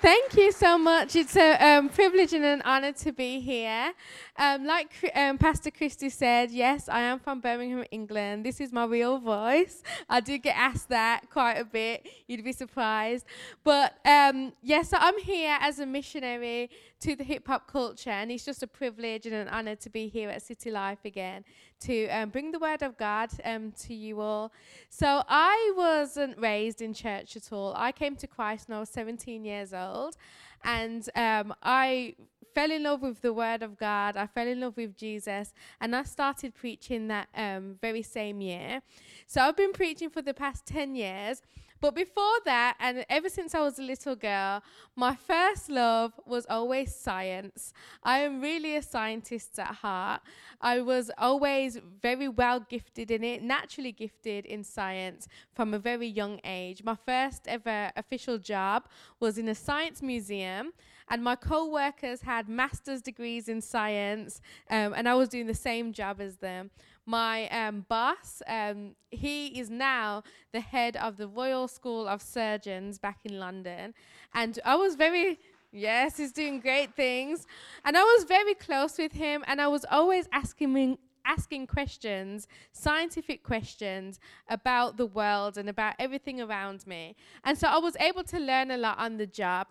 Thank you so much. It's a um, privilege and an honor to be here. Um, like um, Pastor Christy said, yes, I am from Birmingham, England. This is my real voice. I do get asked that quite a bit. You'd be surprised. But um, yes, so I'm here as a missionary to the hip hop culture, and it's just a privilege and an honor to be here at City Life again to um, bring the word of God um, to you all. So I wasn't raised in church at all. I came to Christ when I was 17 years old, and um, I fell in love with the word of God. I fell in love with Jesus, and I started preaching that um, very same year. So I've been preaching for the past 10 years. But before that, and ever since I was a little girl, my first love was always science. I am really a scientist at heart. I was always very well gifted in it, naturally gifted in science from a very young age. My first ever official job was in a science museum and my co-workers had master's degrees in science um, and i was doing the same job as them my um, boss, um, he is now the head of the Royal School of Surgeons back in London. And I was very, yes, he's doing great things. And I was very close with him, and I was always asking him, asking questions, scientific questions about the world and about everything around me. And so I was able to learn a lot on the job.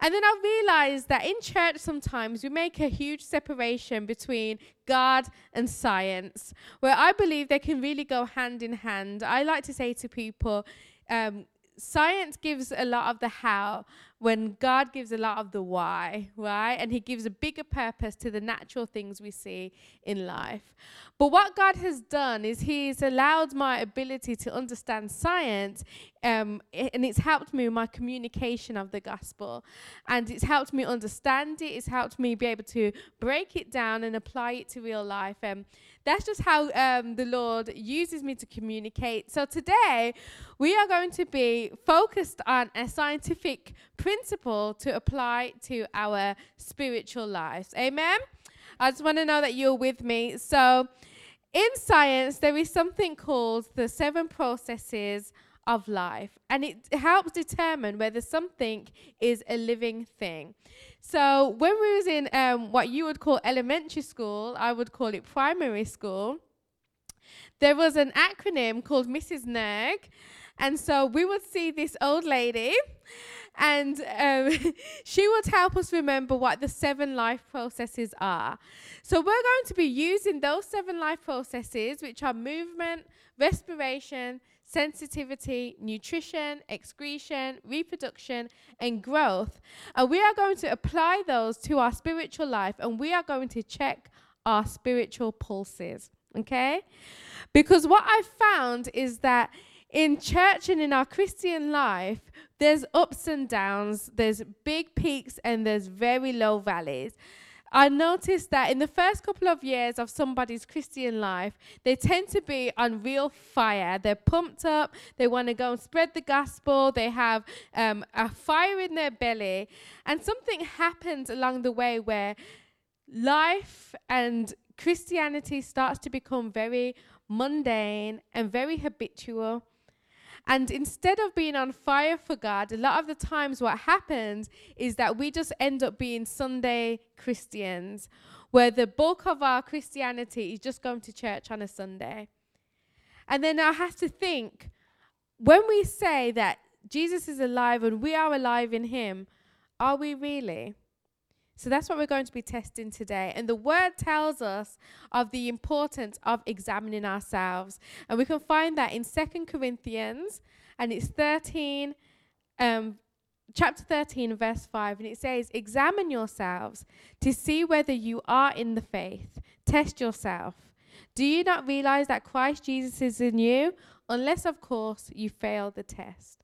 And then I realized that in church sometimes we make a huge separation between God and science, where I believe they can really go hand in hand. I like to say to people, um, science gives a lot of the how when God gives a lot of the why, right? And He gives a bigger purpose to the natural things we see in life. But what God has done is He's allowed my ability to understand science, um, and it's helped me with my communication of the gospel. And it's helped me understand it, it's helped me be able to break it down and apply it to real life. Um, that's just how um, the Lord uses me to communicate. So today, we are going to be focused on a scientific principle to apply to our spiritual lives. Amen? I just want to know that you're with me. So, in science, there is something called the seven processes of life, and it helps determine whether something is a living thing. So when we was in um, what you would call elementary school, I would call it primary school. There was an acronym called Mrs. Nerg, and so we would see this old lady, and um, she would help us remember what the seven life processes are. So we're going to be using those seven life processes, which are movement, respiration, sensitivity, nutrition, excretion, reproduction, and growth. And we are going to apply those to our spiritual life and we are going to check our spiritual pulses. Okay? Because what I've found is that in church and in our Christian life, there's ups and downs, there's big peaks, and there's very low valleys. I noticed that in the first couple of years of somebody's Christian life, they tend to be on real fire. They're pumped up. They want to go and spread the gospel. They have um, a fire in their belly. And something happens along the way where life and Christianity starts to become very mundane and very habitual. And instead of being on fire for God, a lot of the times what happens is that we just end up being Sunday Christians, where the bulk of our Christianity is just going to church on a Sunday. And then I have to think when we say that Jesus is alive and we are alive in him, are we really? So that's what we're going to be testing today. And the word tells us of the importance of examining ourselves. And we can find that in Second Corinthians, and it's 13, um, chapter 13, verse 5. And it says, Examine yourselves to see whether you are in the faith. Test yourself. Do you not realize that Christ Jesus is in you? Unless, of course, you fail the test.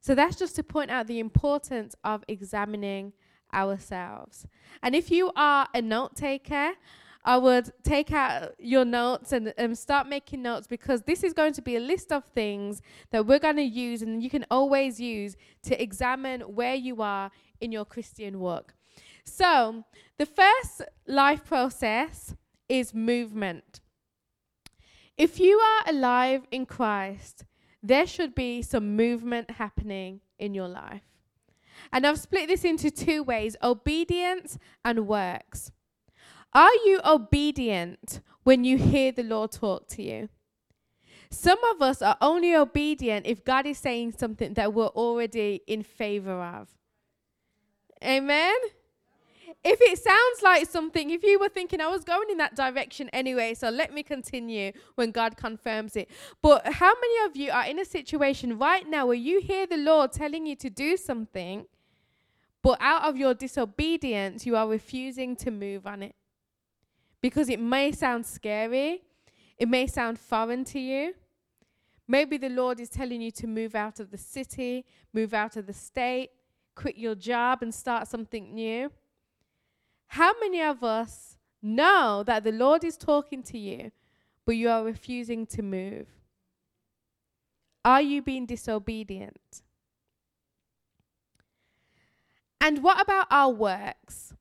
So that's just to point out the importance of examining ourselves. And if you are a note taker, I would take out your notes and start making notes because this is going to be a list of things that we're going to use and you can always use to examine where you are in your Christian walk. So, the first life process is movement. If you are alive in Christ, there should be some movement happening in your life. And I've split this into two ways obedience and works. Are you obedient when you hear the Lord talk to you? Some of us are only obedient if God is saying something that we're already in favor of. Amen? If it sounds like something, if you were thinking, I was going in that direction anyway, so let me continue when God confirms it. But how many of you are in a situation right now where you hear the Lord telling you to do something, but out of your disobedience, you are refusing to move on it? Because it may sound scary, it may sound foreign to you. Maybe the Lord is telling you to move out of the city, move out of the state, quit your job and start something new. How many of us know that the Lord is talking to you, but you are refusing to move? Are you being disobedient? And what about our works?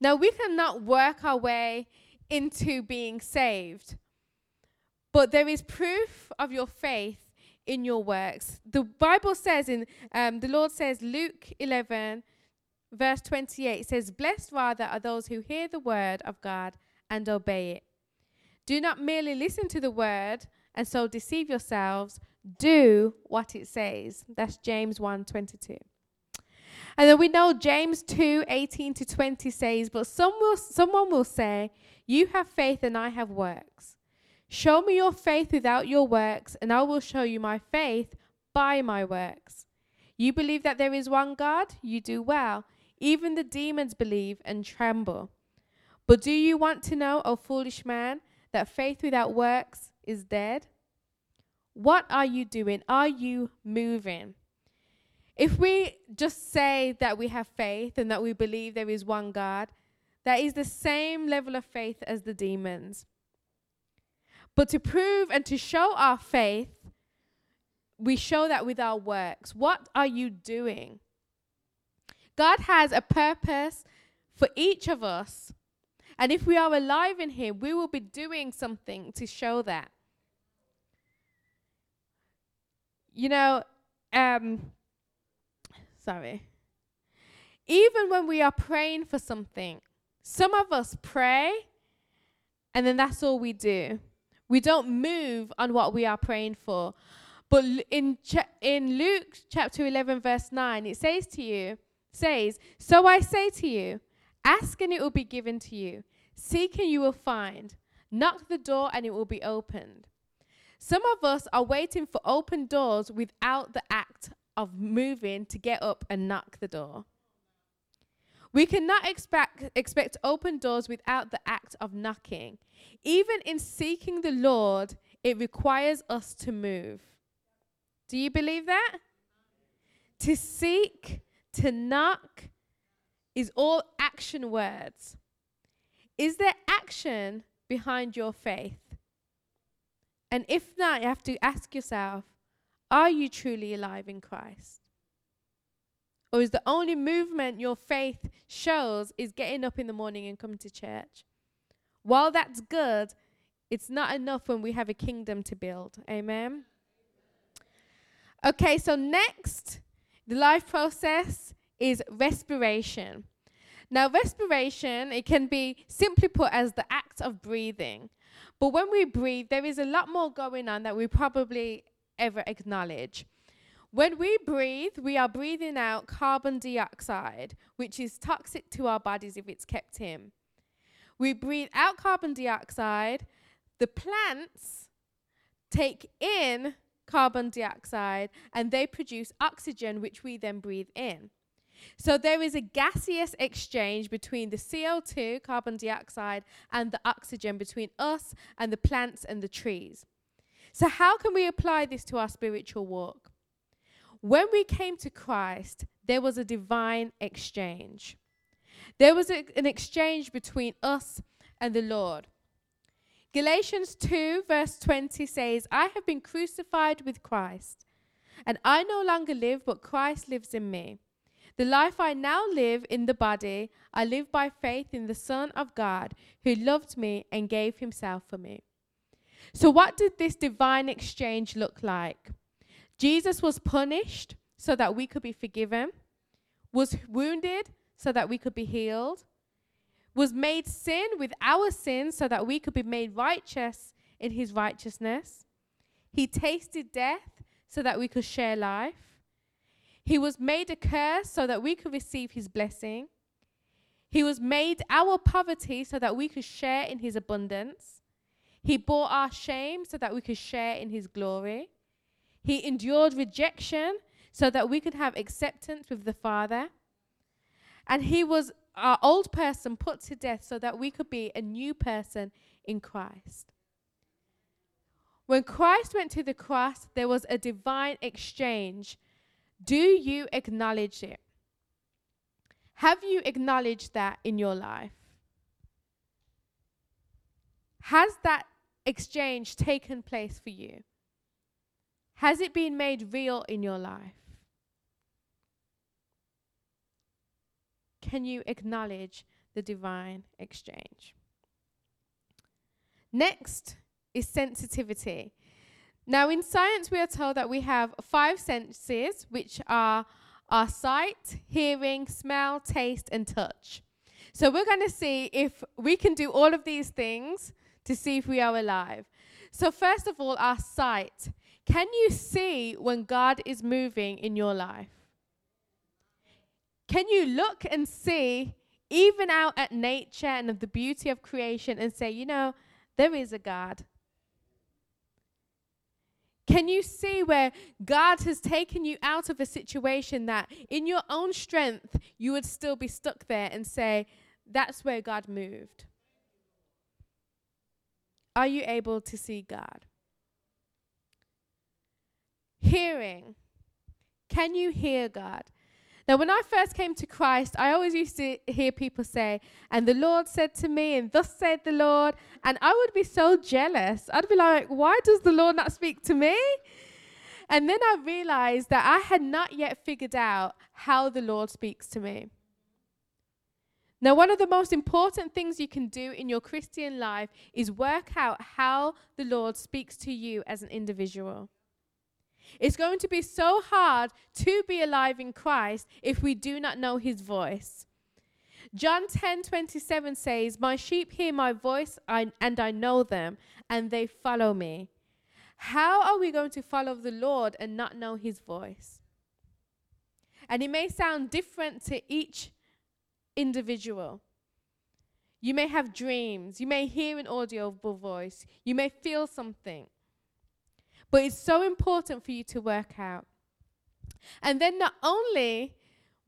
Now, we cannot work our way into being saved, but there is proof of your faith in your works. The Bible says in um, the Lord says Luke 11 verse 28 says blessed rather are those who hear the word of God and obey it. Do not merely listen to the word and so deceive yourselves, do what it says. That's James 1:22. And then we know James 2 18 to 20 says, But some will, someone will say, You have faith and I have works. Show me your faith without your works, and I will show you my faith by my works. You believe that there is one God? You do well. Even the demons believe and tremble. But do you want to know, O foolish man, that faith without works is dead? What are you doing? Are you moving? If we just say that we have faith and that we believe there is one God, that is the same level of faith as the demons. But to prove and to show our faith, we show that with our works. What are you doing? God has a purpose for each of us. And if we are alive in Him, we will be doing something to show that. You know, um, sorry. Even when we are praying for something, some of us pray and then that's all we do. We don't move on what we are praying for. But in in Luke chapter 11 verse 9 it says to you says, "So I say to you, ask and it will be given to you. Seek and you will find. Knock the door and it will be opened." Some of us are waiting for open doors without the act of moving to get up and knock the door. We cannot expect, expect open doors without the act of knocking. Even in seeking the Lord, it requires us to move. Do you believe that? To seek, to knock, is all action words. Is there action behind your faith? And if not, you have to ask yourself are you truly alive in Christ? Or is the only movement your faith shows is getting up in the morning and coming to church? While that's good, it's not enough when we have a kingdom to build. Amen. Okay, so next, the life process is respiration. Now, respiration, it can be simply put as the act of breathing. But when we breathe, there is a lot more going on that we probably ever acknowledge. When we breathe, we are breathing out carbon dioxide, which is toxic to our bodies if it's kept in. We breathe out carbon dioxide. The plants take in carbon dioxide and they produce oxygen, which we then breathe in. So there is a gaseous exchange between the CO2, carbon dioxide, and the oxygen between us and the plants and the trees. So, how can we apply this to our spiritual walk? When we came to Christ, there was a divine exchange. There was a, an exchange between us and the Lord. Galatians 2, verse 20 says, I have been crucified with Christ, and I no longer live, but Christ lives in me. The life I now live in the body, I live by faith in the Son of God, who loved me and gave himself for me. So, what did this divine exchange look like? Jesus was punished so that we could be forgiven. was wounded so that we could be healed, was made sin with our sins so that we could be made righteous in his righteousness. He tasted death so that we could share life. He was made a curse so that we could receive his blessing. He was made our poverty so that we could share in his abundance. He bore our shame so that we could share in his glory. He endured rejection so that we could have acceptance with the Father. And he was our old person put to death so that we could be a new person in Christ. When Christ went to the cross, there was a divine exchange. Do you acknowledge it? Have you acknowledged that in your life? Has that exchange taken place for you? Has it been made real in your life? Can you acknowledge the divine exchange? Next is sensitivity. Now, in science, we are told that we have five senses, which are our sight, hearing, smell, taste, and touch. So, we're going to see if we can do all of these things to see if we are alive. So, first of all, our sight. Can you see when God is moving in your life? Can you look and see, even out at nature and of the beauty of creation, and say, you know, there is a God? Can you see where God has taken you out of a situation that in your own strength you would still be stuck there and say, that's where God moved? Are you able to see God? Hearing. Can you hear God? Now, when I first came to Christ, I always used to hear people say, and the Lord said to me, and thus said the Lord. And I would be so jealous. I'd be like, why does the Lord not speak to me? And then I realized that I had not yet figured out how the Lord speaks to me. Now, one of the most important things you can do in your Christian life is work out how the Lord speaks to you as an individual. It's going to be so hard to be alive in Christ if we do not know his voice. John 10 27 says, My sheep hear my voice, I, and I know them, and they follow me. How are we going to follow the Lord and not know his voice? And it may sound different to each individual. You may have dreams, you may hear an audible voice, you may feel something. But it's so important for you to work out. And then not only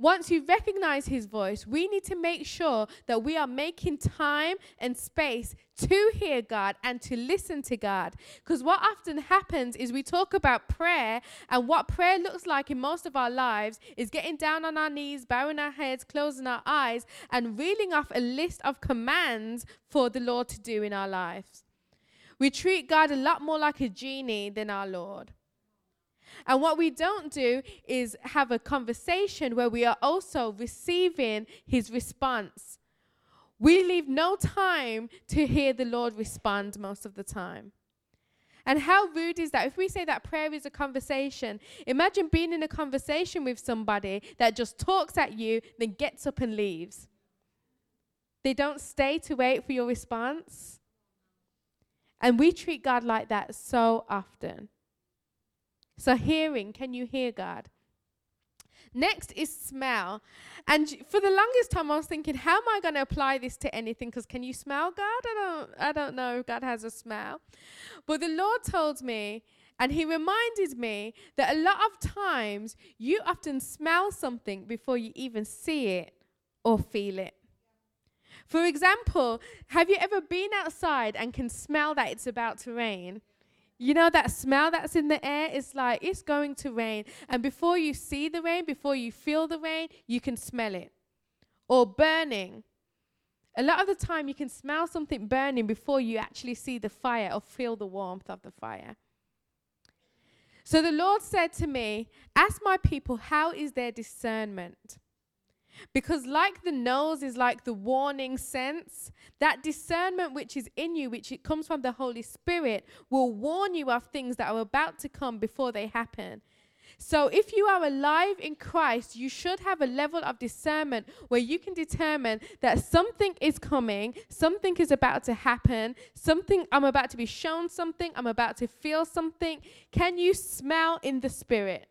once you recognize his voice, we need to make sure that we are making time and space to hear God and to listen to God. Because what often happens is we talk about prayer, and what prayer looks like in most of our lives is getting down on our knees, bowing our heads, closing our eyes, and reeling off a list of commands for the Lord to do in our lives. We treat God a lot more like a genie than our Lord. And what we don't do is have a conversation where we are also receiving his response. We leave no time to hear the Lord respond most of the time. And how rude is that? If we say that prayer is a conversation, imagine being in a conversation with somebody that just talks at you, then gets up and leaves. They don't stay to wait for your response. And we treat God like that so often. So, hearing, can you hear God? Next is smell. And for the longest time, I was thinking, how am I going to apply this to anything? Because can you smell God? I don't, I don't know God has a smell. But the Lord told me, and He reminded me that a lot of times you often smell something before you even see it or feel it. For example, have you ever been outside and can smell that it's about to rain? You know that smell that's in the air is like it's going to rain. And before you see the rain, before you feel the rain, you can smell it. Or burning. A lot of the time, you can smell something burning before you actually see the fire or feel the warmth of the fire. So the Lord said to me, Ask my people, how is their discernment? Because, like the nose is like the warning sense, that discernment which is in you, which it comes from the Holy Spirit, will warn you of things that are about to come before they happen. So, if you are alive in Christ, you should have a level of discernment where you can determine that something is coming, something is about to happen, something, I'm about to be shown something, I'm about to feel something. Can you smell in the spirit?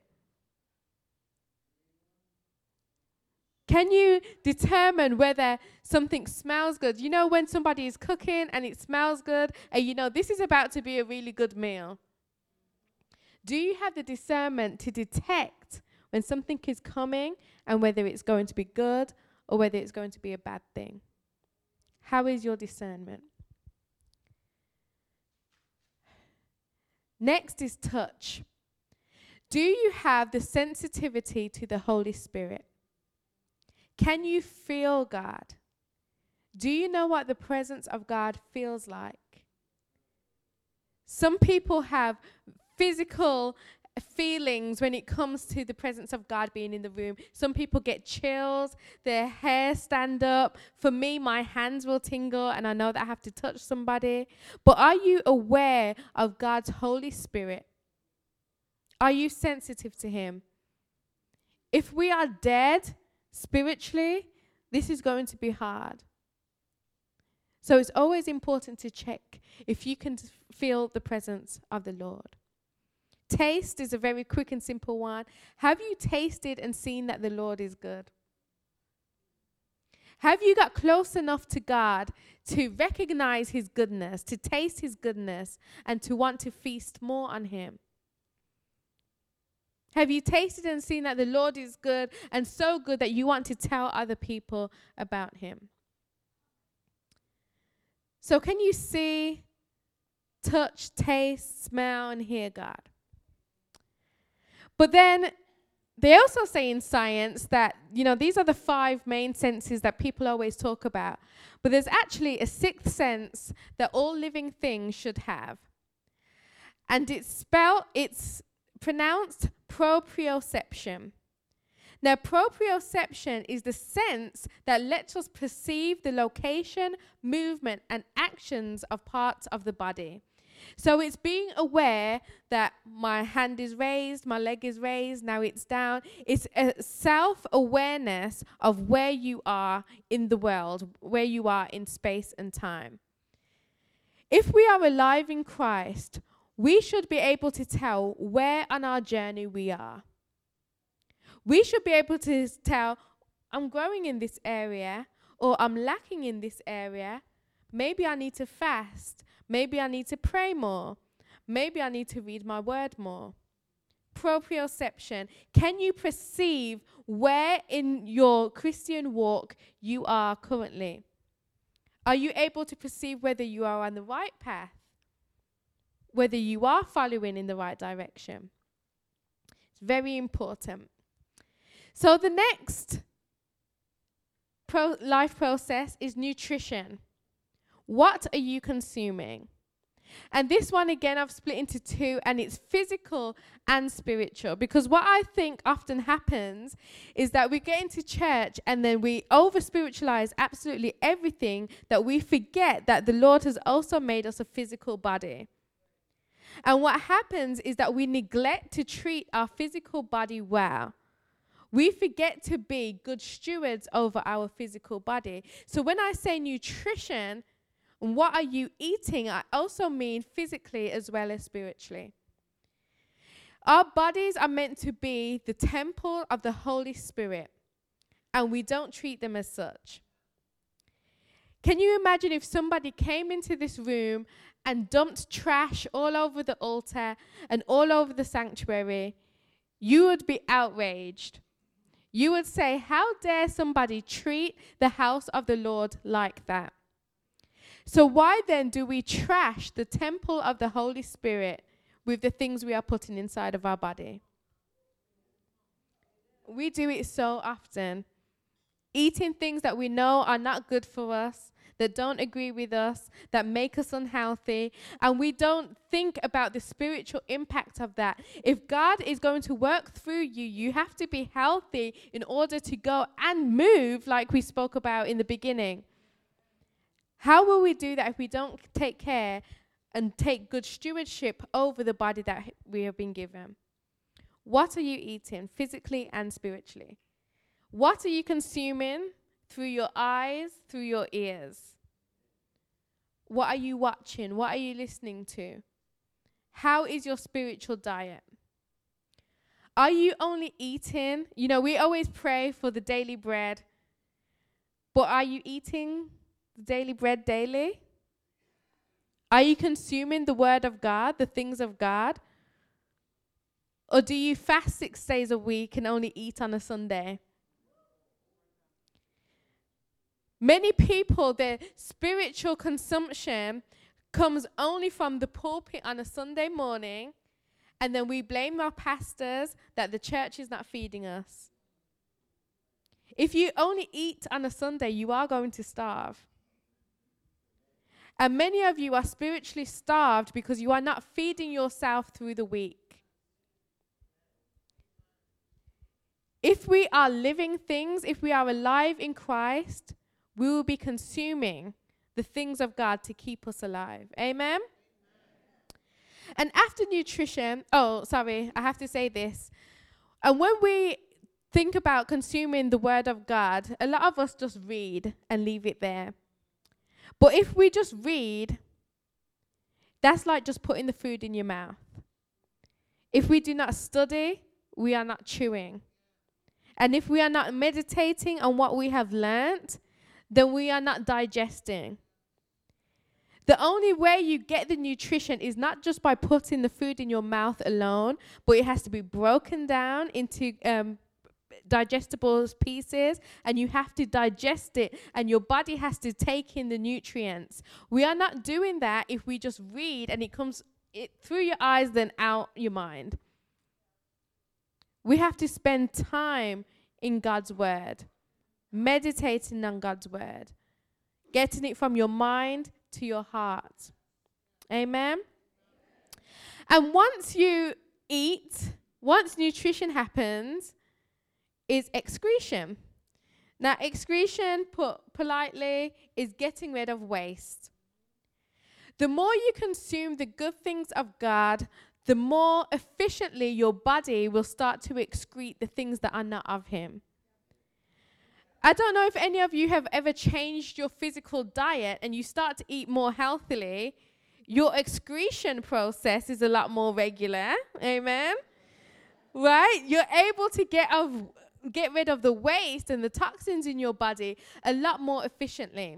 Can you determine whether something smells good? You know, when somebody is cooking and it smells good, and you know, this is about to be a really good meal. Do you have the discernment to detect when something is coming and whether it's going to be good or whether it's going to be a bad thing? How is your discernment? Next is touch. Do you have the sensitivity to the Holy Spirit? Can you feel God? Do you know what the presence of God feels like? Some people have physical feelings when it comes to the presence of God being in the room. Some people get chills, their hair stand up. For me, my hands will tingle and I know that I have to touch somebody. But are you aware of God's Holy Spirit? Are you sensitive to Him? If we are dead spiritually, this is going to be hard. So it's always important to check if you can feel the presence of the Lord. Taste is a very quick and simple one. Have you tasted and seen that the Lord is good? Have you got close enough to God to recognize His goodness, to taste His goodness, and to want to feast more on Him? Have you tasted and seen that the Lord is good and so good that you want to tell other people about Him? So, can you see, touch, taste, smell, and hear God? But then they also say in science that, you know, these are the five main senses that people always talk about. But there's actually a sixth sense that all living things should have. And it's spelled, it's pronounced proprioception. Now, proprioception is the sense that lets us perceive the location, movement, and actions of parts of the body. So it's being aware that my hand is raised, my leg is raised, now it's down. It's a self awareness of where you are in the world, where you are in space and time. If we are alive in Christ, we should be able to tell where on our journey we are. We should be able to tell, I'm growing in this area, or I'm lacking in this area. Maybe I need to fast. Maybe I need to pray more. Maybe I need to read my word more. Proprioception. Can you perceive where in your Christian walk you are currently? Are you able to perceive whether you are on the right path? Whether you are following in the right direction? It's very important. So, the next pro- life process is nutrition. What are you consuming? And this one again, I've split into two, and it's physical and spiritual. Because what I think often happens is that we get into church and then we over spiritualize absolutely everything that we forget that the Lord has also made us a physical body. And what happens is that we neglect to treat our physical body well. We forget to be good stewards over our physical body. So when I say nutrition, what are you eating? I also mean physically as well as spiritually. Our bodies are meant to be the temple of the Holy Spirit, and we don't treat them as such. Can you imagine if somebody came into this room and dumped trash all over the altar and all over the sanctuary? You would be outraged. You would say, How dare somebody treat the house of the Lord like that? So, why then do we trash the temple of the Holy Spirit with the things we are putting inside of our body? We do it so often. Eating things that we know are not good for us, that don't agree with us, that make us unhealthy, and we don't think about the spiritual impact of that. If God is going to work through you, you have to be healthy in order to go and move, like we spoke about in the beginning. How will we do that if we don't take care and take good stewardship over the body that we have been given? What are you eating physically and spiritually? What are you consuming through your eyes, through your ears? What are you watching? What are you listening to? How is your spiritual diet? Are you only eating? You know, we always pray for the daily bread, but are you eating the daily bread daily? Are you consuming the word of God, the things of God? Or do you fast six days a week and only eat on a Sunday? Many people, their spiritual consumption comes only from the pulpit on a Sunday morning, and then we blame our pastors that the church is not feeding us. If you only eat on a Sunday, you are going to starve. And many of you are spiritually starved because you are not feeding yourself through the week. If we are living things, if we are alive in Christ, we will be consuming the things of God to keep us alive. Amen? And after nutrition, oh, sorry, I have to say this. And when we think about consuming the word of God, a lot of us just read and leave it there. But if we just read, that's like just putting the food in your mouth. If we do not study, we are not chewing. And if we are not meditating on what we have learnt, then we are not digesting. The only way you get the nutrition is not just by putting the food in your mouth alone, but it has to be broken down into um, digestible pieces and you have to digest it and your body has to take in the nutrients. We are not doing that if we just read and it comes it through your eyes then out your mind. We have to spend time in God's word, meditating on God's word, getting it from your mind to your heart. Amen. And once you eat, once nutrition happens, is excretion. Now, excretion, put politely, is getting rid of waste. The more you consume the good things of God, the more efficiently your body will start to excrete the things that are not of Him. I don't know if any of you have ever changed your physical diet and you start to eat more healthily. Your excretion process is a lot more regular. Amen. Right? You're able to get of get rid of the waste and the toxins in your body a lot more efficiently.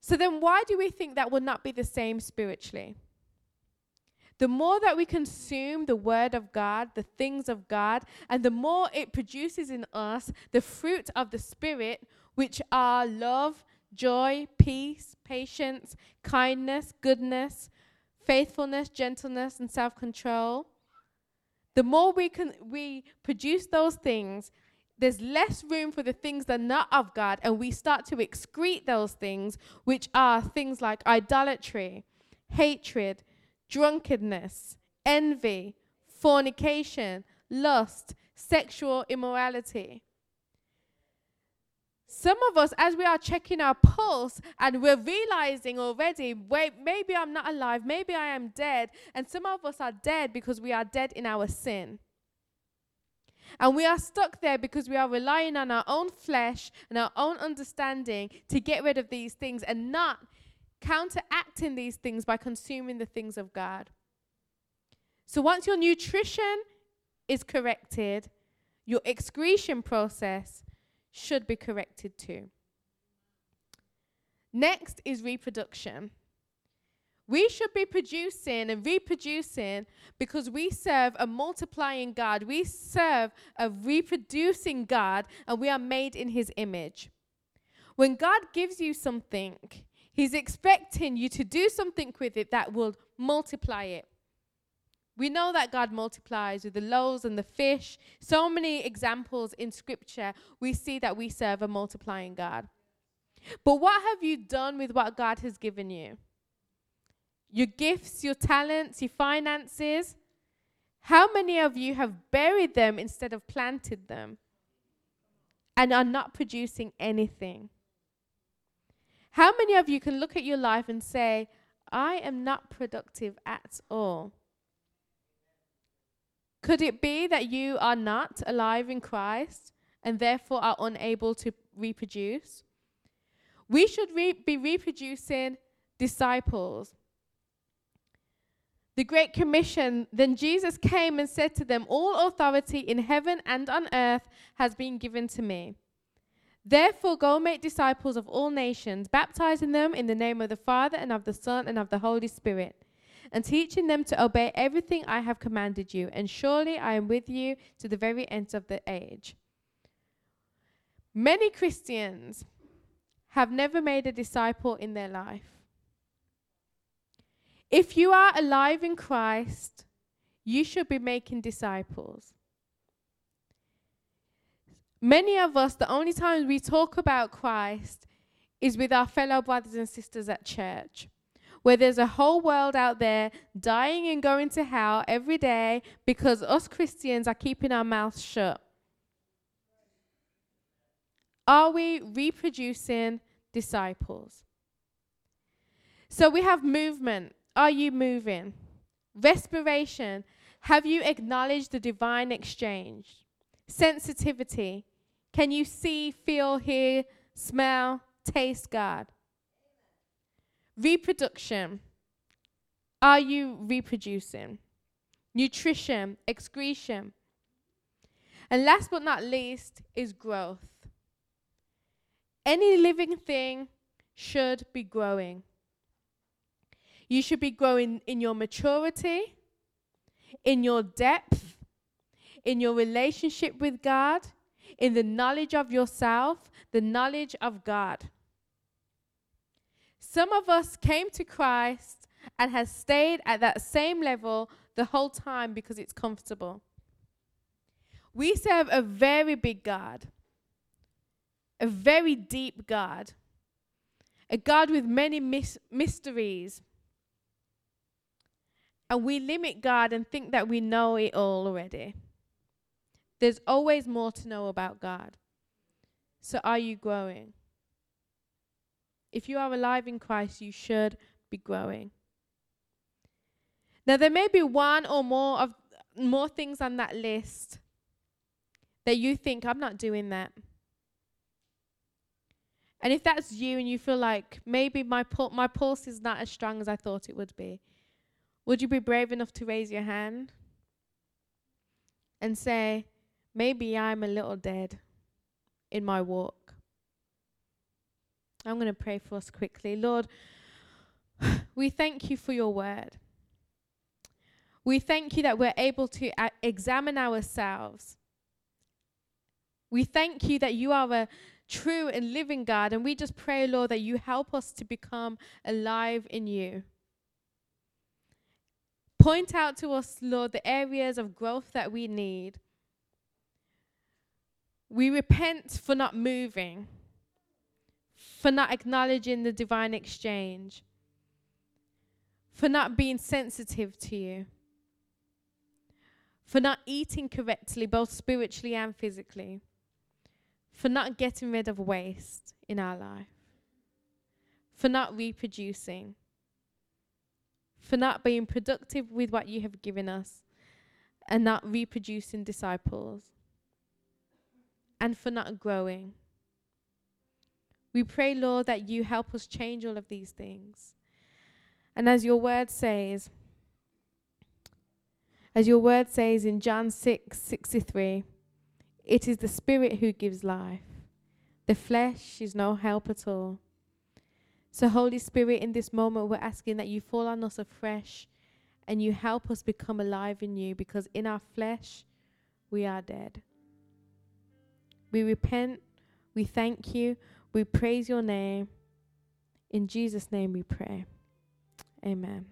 So then, why do we think that will not be the same spiritually? The more that we consume the Word of God, the things of God, and the more it produces in us the fruit of the Spirit, which are love, joy, peace, patience, kindness, goodness, faithfulness, gentleness, and self control the more we can we produce those things, there's less room for the things that are not of God, and we start to excrete those things, which are things like idolatry, hatred, drunkenness, envy, fornication, lust, sexual immorality. Some of us, as we are checking our pulse and we're realizing already, wait, maybe I'm not alive, maybe I am dead. And some of us are dead because we are dead in our sin. And we are stuck there because we are relying on our own flesh and our own understanding to get rid of these things and not counteracting these things by consuming the things of God. So once your nutrition is corrected, your excretion process should be corrected too. Next is reproduction. We should be producing and reproducing because we serve a multiplying God. We serve a reproducing God and we are made in his image. When God gives you something, he's expecting you to do something with it that will multiply it. We know that God multiplies with the loaves and the fish. So many examples in scripture, we see that we serve a multiplying God. But what have you done with what God has given you? Your gifts, your talents, your finances? How many of you have buried them instead of planted them and are not producing anything? How many of you can look at your life and say, I am not productive at all? Could it be that you are not alive in Christ and therefore are unable to reproduce? We should re- be reproducing disciples. The Great Commission, then Jesus came and said to them, All authority in heaven and on earth has been given to me. Therefore, go make disciples of all nations, baptizing them in the name of the Father and of the Son and of the Holy Spirit, and teaching them to obey everything I have commanded you. And surely I am with you to the very end of the age. Many Christians have never made a disciple in their life. If you are alive in Christ, you should be making disciples. Many of us, the only time we talk about Christ is with our fellow brothers and sisters at church, where there's a whole world out there dying and going to hell every day because us Christians are keeping our mouths shut. Are we reproducing disciples? So we have movement. Are you moving? Respiration. Have you acknowledged the divine exchange? Sensitivity. Can you see, feel, hear, smell, taste God? Reproduction. Are you reproducing? Nutrition, excretion. And last but not least is growth. Any living thing should be growing. You should be growing in your maturity, in your depth, in your relationship with God, in the knowledge of yourself, the knowledge of God. Some of us came to Christ and has stayed at that same level the whole time because it's comfortable. We serve a very big God, a very deep God, a God with many mis- mysteries. And we limit God and think that we know it all already. There's always more to know about God. So, are you growing? If you are alive in Christ, you should be growing. Now, there may be one or more of more things on that list that you think I'm not doing that. And if that's you and you feel like maybe my pul- my pulse is not as strong as I thought it would be, would you be brave enough to raise your hand and say, Maybe I'm a little dead in my walk. I'm going to pray for us quickly. Lord, we thank you for your word. We thank you that we're able to a- examine ourselves. We thank you that you are a true and living God. And we just pray, Lord, that you help us to become alive in you. Point out to us, Lord, the areas of growth that we need. We repent for not moving, for not acknowledging the divine exchange, for not being sensitive to you, for not eating correctly, both spiritually and physically, for not getting rid of waste in our life, for not reproducing, for not being productive with what you have given us, and not reproducing disciples and for not growing. We pray, Lord, that you help us change all of these things. And as your word says, as your word says in John 6 63, it is the Spirit who gives life. The flesh is no help at all. So, Holy Spirit, in this moment, we're asking that you fall on us afresh and you help us become alive in you because in our flesh, we are dead. We repent. We thank you. We praise your name. In Jesus' name we pray. Amen.